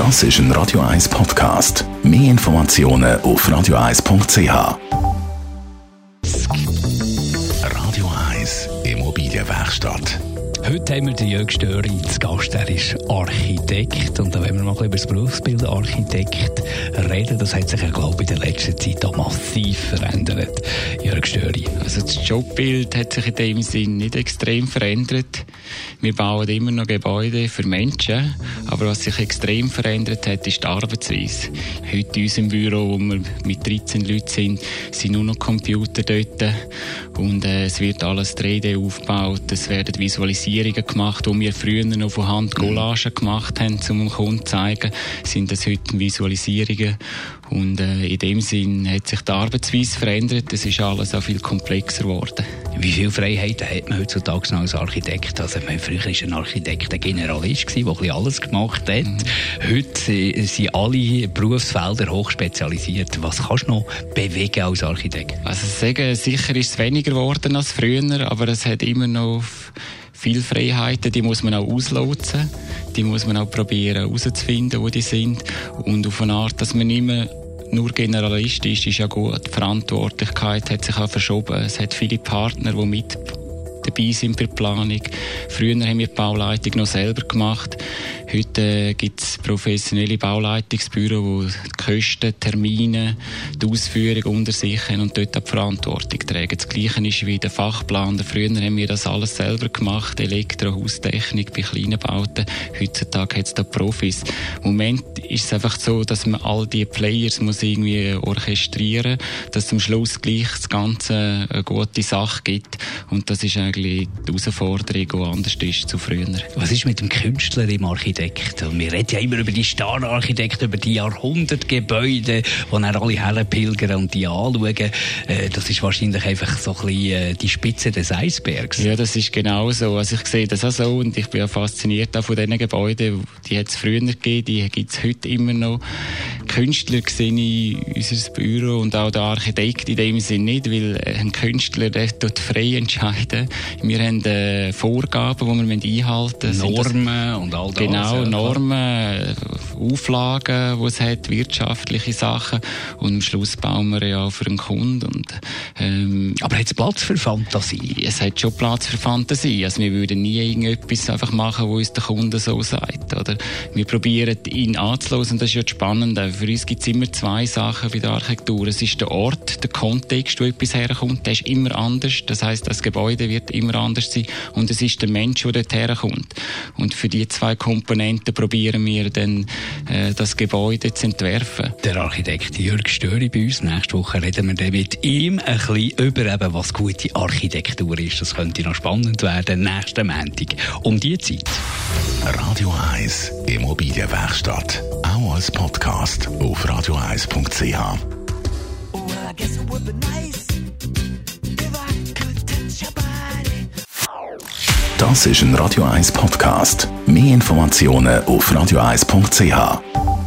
Das ist ein Radio 1 Podcast. Mehr Informationen auf radio1.ch. Radio 1 Immobilienwerkstatt. Heute haben wir den Jörg Störi zu Gast. Er ist Architekt. Und da wollen wir mal über das Berufsbild Architekt reden. Das hat sich, glaube ich, in der letzten Zeit auch massiv verändert. Jörg Störi. Also das Jobbild hat sich in dem Sinn nicht extrem verändert. Wir bauen immer noch Gebäude für Menschen. Aber was sich extrem verändert hat, ist die Arbeitsweise. Heute in unserem Büro, wo wir mit 13 Leuten sind, sind nur noch Computer dort. Und äh, es wird alles 3D aufgebaut. Es werden Visualisierungen gemacht, die wir früher noch von Hand Collagen gemacht haben, um dem Kunden zu zeigen, sind das heute Visualisierungen. Und äh, in dem Sinn hat sich die Arbeitsweise verändert. Es ist alles auch viel komplexer geworden. Wie viele Freiheiten hat man heutzutage noch als Architekt? Also, man, früher war ein Architekt ein Generalist, der ein alles gemacht hat. Mhm. Heute sind alle Berufsfelder hochspezialisiert. Was kannst du noch bewegen als Architekt? Also sagen, sicher ist es weniger geworden als früher, aber es hat immer noch viele Freiheiten, die muss man auch auslotsen. Die muss man auch probieren herauszufinden, wo die sind. Und auf eine Art, dass man mehr nur Generalist ist, ist ja gut. Die Verantwortlichkeit hat sich auch verschoben. Es hat viele Partner, die mit dabei sind bei der Planung. Früher haben wir die Bauleitung noch selber gemacht. Heute gibt es professionelle Bauleitungsbüro, die die Kosten, Termine, die Ausführung unter sich haben und dort auch die Verantwortung tragen. Das Gleiche ist wie der Fachplaner. Früher haben wir das alles selber gemacht, Elektro, Haustechnik bei kleinen Bauten. Heutzutage hat es da Profis. Im Moment ist es einfach so, dass man all diese Players muss irgendwie orchestrieren, dass zum Schluss gleich das Ganze eine gute Sache gibt. Und das ist eigentlich die Herausforderung, die anders ist zu früher. Was ist mit dem Künstler im Architekt? Architekt. Und wir reden ja immer über die Star-Architekten, über die Jahrhundertgebäude, wo dann alle herpilgern und die anschauen. Äh, das ist wahrscheinlich einfach so ein bisschen äh, die Spitze des Eisbergs. Ja, das ist genau so. Also ich sehe das auch so und ich bin ja fasziniert auch von diesen Gebäuden. Die hat es früher gegeben, die gibt es heute immer noch. Künstler sehe ich unser Büro und auch der Architekt in dem Sinne nicht, weil ein Künstler der tut frei entscheiden. Wir haben äh, Vorgaben, die wir einhalten müssen. Normen und all das. Genau, Normen, Auflagen, die es hat, wirtschaftliche Sachen. Und am Schluss bauen wir ja auch für den Kunden. Und, ähm, Aber hat es Platz für Fantasie? Es hat schon Platz für Fantasie. Also wir würden nie irgendetwas einfach machen, wo uns der Kunde so sagt. Oder wir probieren ihn anzulösen. Und das ist ja das Spannende. Für uns gibt es immer zwei Sachen bei der Architektur. Es ist der Ort, der Kontext, wo etwas herkommt. Der ist immer anders. Das heißt, das Gebäude wird immer anders sein. Und es ist der Mensch, der dort herkommt. Und für die zwei Komponenten probieren wir dann äh, das Gebäude zu entwerfen. Der Architekt Jörg Störi bei uns. Nächste Woche reden wir dann mit ihm ein bisschen über, eben, was gute Architektur ist. Das könnte noch spannend werden, nächsten Montag um die Zeit. Radio 1 Immobilienwerkstatt. Auch als Podcast auf radio1.ch. Das ist ein Radio 1 Podcast. Mehr Informationen auf radio1.ch.